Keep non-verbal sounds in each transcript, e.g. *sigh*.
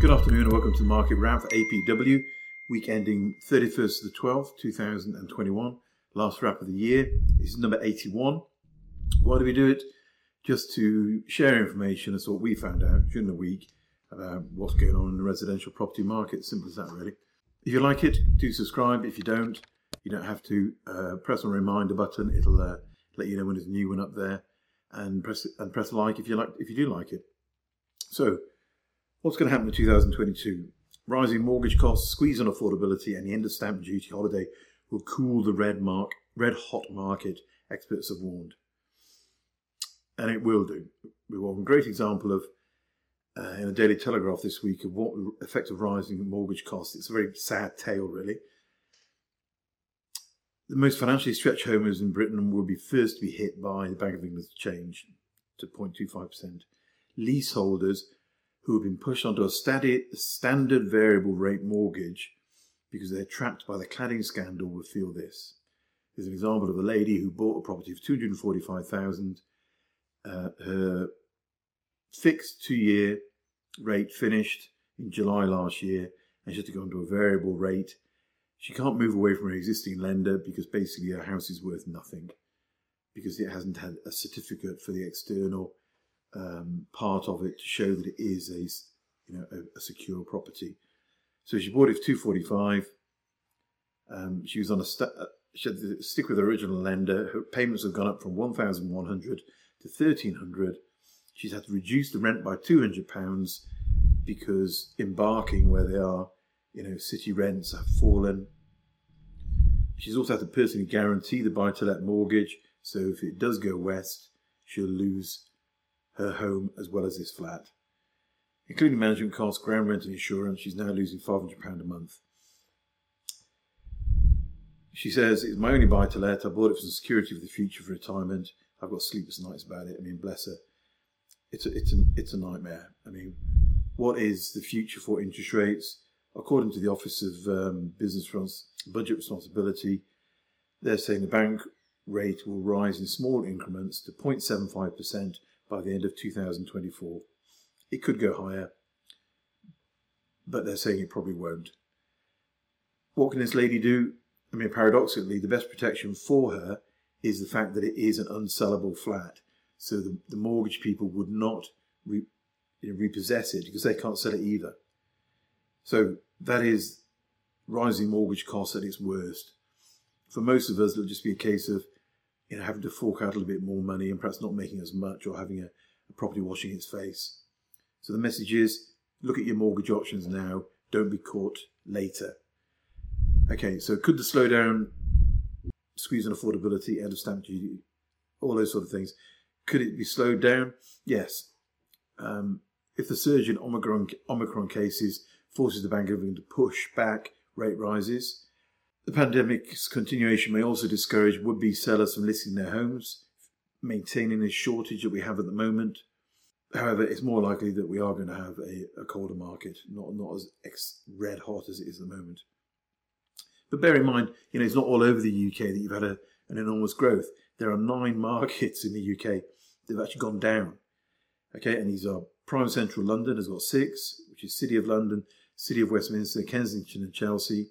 Good afternoon and welcome to the market wrap for APW, week ending 31st of the 12th, 2021. Last wrap of the year. This is number 81. Why do we do it? Just to share information as what we found out during the week about what's going on in the residential property market. Simple as that, really. If you like it, do subscribe. If you don't, you don't have to uh, press on the reminder button. It'll uh, let you know when there's a new one up there, and press and press like if you like if you do like it. So, what's going to happen in 2022? Rising mortgage costs, squeeze on affordability, and the end of stamp duty holiday will cool the red mark red hot market. Experts have warned, and it will do. We have one great example of uh, in the Daily Telegraph this week of what effect of rising mortgage costs. It's a very sad tale, really. The most financially stretched homeowners in Britain will be first to be hit by the Bank of England's change to 0.25%. Leaseholders who have been pushed onto a standard variable rate mortgage because they're trapped by the cladding scandal will feel this. There's an example of a lady who bought a property for 245,000. Uh, her fixed two-year rate finished in July last year, and she had to go into a variable rate. She can't move away from her existing lender because basically her house is worth nothing because it hasn't had a certificate for the external um, part of it to show that it is a you know a, a secure property. So she bought it for two forty five. Um, she was on a st- uh, she had to stick with her original lender. Her payments have gone up from one thousand one hundred to thirteen hundred. She's had to reduce the rent by two hundred pounds because in Barking where they are, you know, city rents have fallen. She's also had to personally guarantee the buy to let mortgage, so if it does go west, she'll lose her home as well as this flat. Including management costs, ground rent, and insurance, she's now losing £500 a month. She says, It's my only buy to let. I bought it for security for the future for retirement. I've got sleepless nights about it. I mean, bless her. It's a, it's a, it's a nightmare. I mean, what is the future for interest rates? According to the Office of um, Business Budget Responsibility, they're saying the bank rate will rise in small increments to 0.75% by the end of 2024. It could go higher, but they're saying it probably won't. What can this lady do? I mean, paradoxically, the best protection for her is the fact that it is an unsellable flat. So the, the mortgage people would not re, you know, repossess it because they can't sell it either. So that is rising mortgage costs at its worst. For most of us, it'll just be a case of you know having to fork out a little bit more money and perhaps not making as much or having a, a property washing its face. So the message is look at your mortgage options now, don't be caught later. Okay, so could the slowdown squeeze on affordability, end of stamp duty, all those sort of things, could it be slowed down? Yes. Um, if the surge in Omicron, Omicron cases forces the Bank of England to push back rate rises, the pandemic's continuation may also discourage would be sellers from listing their homes, maintaining the shortage that we have at the moment. However, it's more likely that we are going to have a, a colder market, not, not as ex- red hot as it is at the moment. But bear in mind, you know, it's not all over the UK that you've had a, an enormous growth. There are nine *laughs* markets in the UK that have actually gone down. Okay, and these are prime central London has got six, which is City of London, City of Westminster, Kensington, and Chelsea.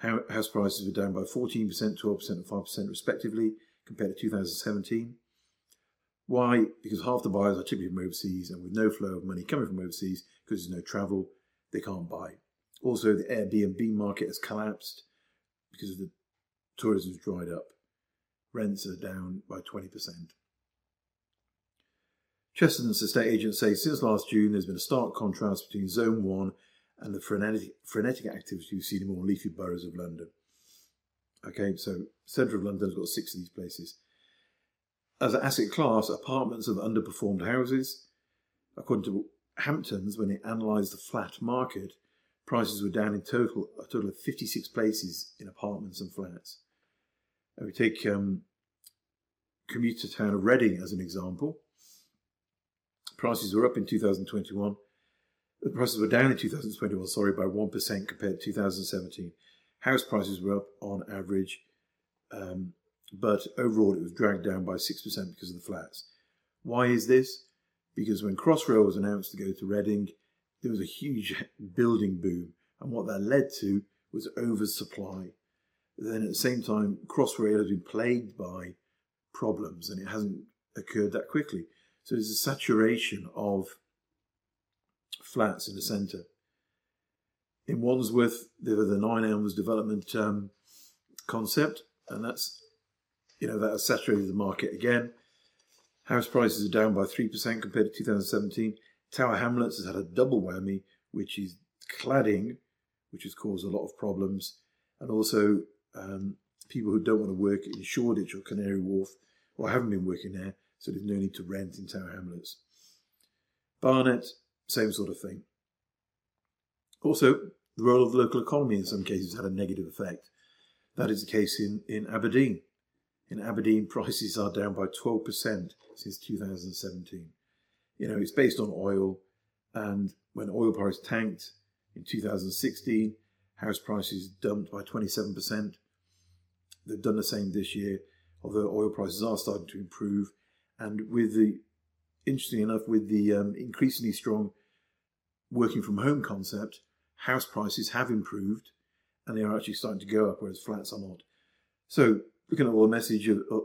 House prices were down by 14%, 12%, and 5% respectively compared to 2017. Why? Because half the buyers are typically from overseas, and with no flow of money coming from overseas because there's no travel, they can't buy. Also, the Airbnb market has collapsed because the tourism's dried up. Rents are down by 20%. Chesterton's estate agents say since last June there's been a stark contrast between Zone 1 and the frenetic, frenetic activity seen in more leafy boroughs of London. Okay, so centre of London has got six of these places. As an asset class, apartments have underperformed houses. According to Hamptons, when it analysed the flat market, prices were down in total a total of 56 places in apartments and flats. And we take um, commuter town of Reading as an example. Prices were up in 2021 the prices were down in 2021, sorry, by 1% compared to 2017. House prices were up on average, um, but overall it was dragged down by 6% because of the flats. Why is this? Because when Crossrail was announced to go to Reading, there was a huge *laughs* building boom, and what that led to was oversupply. Then at the same time, Crossrail has been plagued by problems, and it hasn't occurred that quickly. So there's a saturation of flats in the centre. In Wandsworth, there are the Nine Elms development um, concept, and that's you know that has saturated the market again. House prices are down by three percent compared to 2017. Tower Hamlets has had a double whammy, which is cladding, which has caused a lot of problems, and also um, people who don't want to work in Shoreditch or Canary Wharf or haven't been working there, so there's no need to rent in Tower Hamlets. Barnet, same sort of thing. Also, the role of the local economy in some cases had a negative effect. That is the case in, in Aberdeen. In Aberdeen, prices are down by 12% since 2017. You know, it's based on oil, and when oil price tanked in 2016, house prices dumped by 27%. They've done the same this year, although oil prices are starting to improve. And with the, interesting enough, with the um, increasingly strong working from home concept, house prices have improved and they are actually starting to go up, whereas flats are not. So, looking at all the message, of, uh,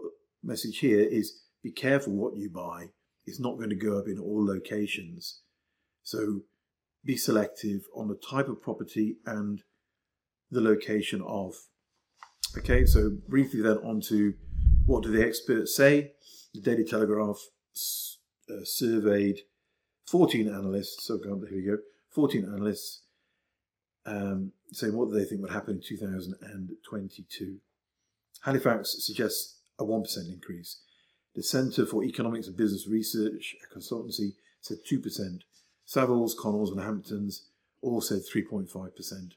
message here is be careful what you buy. It's not going to go up in all locations. So, be selective on the type of property and the location of. Okay, so briefly then on to what do the experts say? The Daily Telegraph uh, surveyed 14 analysts. So here we go. 14 analysts um, saying what they think would happen in 2022. Halifax suggests a 1% increase. The Centre for Economics and Business Research, a consultancy, said 2%. Savills, Connells, and Hamptons all said 3.5%.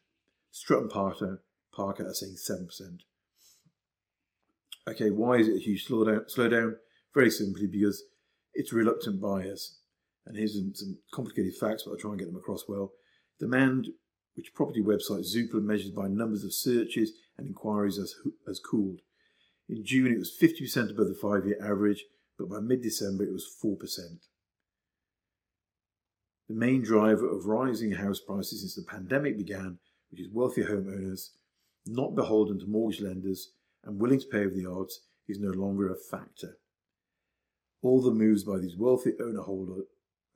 Strutt Parker, Parker are saying 7%. Okay, why is it a huge slowdown? slowdown? Very simply because it's reluctant buyers. And here's some, some complicated facts, but I'll try and get them across well. Demand which property website Zoopla measures by numbers of searches and inquiries has, has cooled. In June, it was 50% above the five year average, but by mid December, it was 4%. The main driver of rising house prices since the pandemic began, which is wealthier homeowners, not beholden to mortgage lenders and willing to pay over the odds, is no longer a factor. All the moves by these wealthy owner, holder,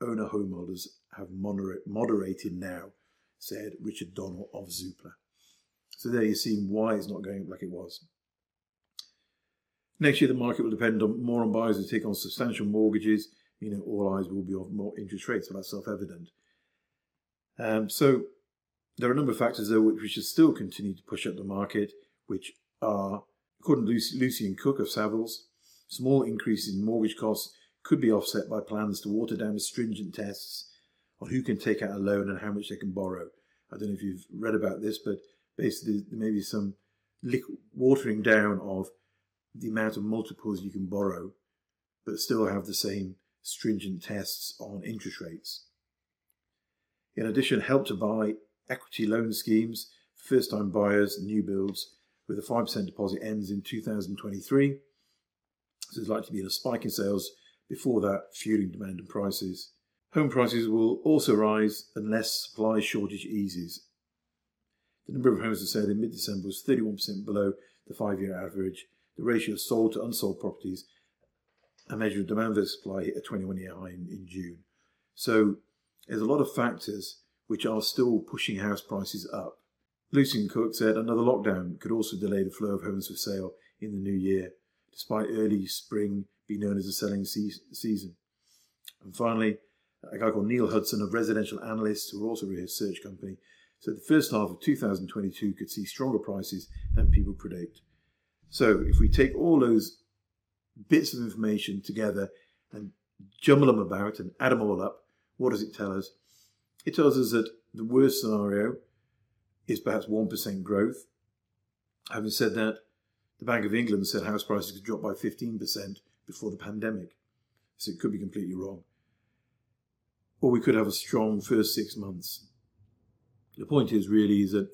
owner homeholders have moderate, moderated now said Richard Donnell of Zoopla. So there you see why it's not going like it was. Next year, the market will depend on more on buyers who take on substantial mortgages, meaning all eyes will be on more interest rates, so that's self evident. Um, so there are a number of factors, though, which we should still continue to push up the market, which are, according to Lucian Cook of Savills, small increases in mortgage costs could be offset by plans to water down stringent tests on who can take out a loan and how much they can borrow. I don't know if you've read about this, but basically there may be some watering down of the amount of multiples you can borrow, but still have the same stringent tests on interest rates. In addition, help to buy equity loan schemes for first time buyers new builds with a 5% deposit ends in 2023. So there's likely to be a spike in sales before that, fueling demand and prices. Home prices will also rise unless supply shortage eases. The number of homes for sale in mid December was 31% below the five year average. The ratio of sold to unsold properties, a measure of demand versus supply, hit a 21 year high in, in June. So there's a lot of factors which are still pushing house prices up. Lucian Cook said another lockdown could also delay the flow of homes for sale in the new year, despite early spring being known as a selling season. And finally, a guy called Neil Hudson of Residential Analysts, who are also a research company, said the first half of 2022 could see stronger prices than people predict. So if we take all those bits of information together and jumble them about and add them all up, what does it tell us? It tells us that the worst scenario is perhaps 1% growth. Having said that, the Bank of England said house prices could drop by 15% before the pandemic. So it could be completely wrong or we could have a strong first six months. The point is really is that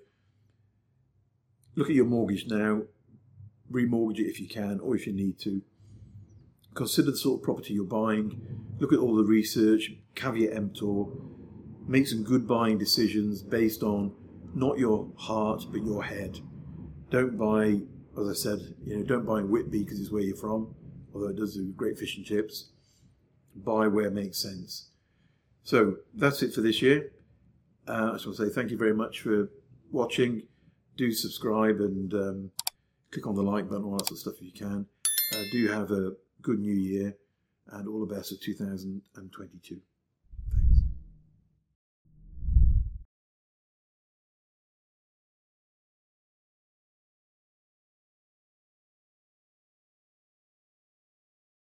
look at your mortgage now, remortgage it if you can or if you need to. Consider the sort of property you're buying. Look at all the research, caveat emptor. make some good buying decisions based on not your heart but your head. Don't buy, as I said, you know, don't buy in Whitby because it's where you're from, it does do great fish and chips. Buy where makes sense. So that's it for this year. Uh, I just want to say thank you very much for watching. Do subscribe and um, click on the like button, all that sort of stuff if you can. Uh, do have a good new year and all the best of 2022.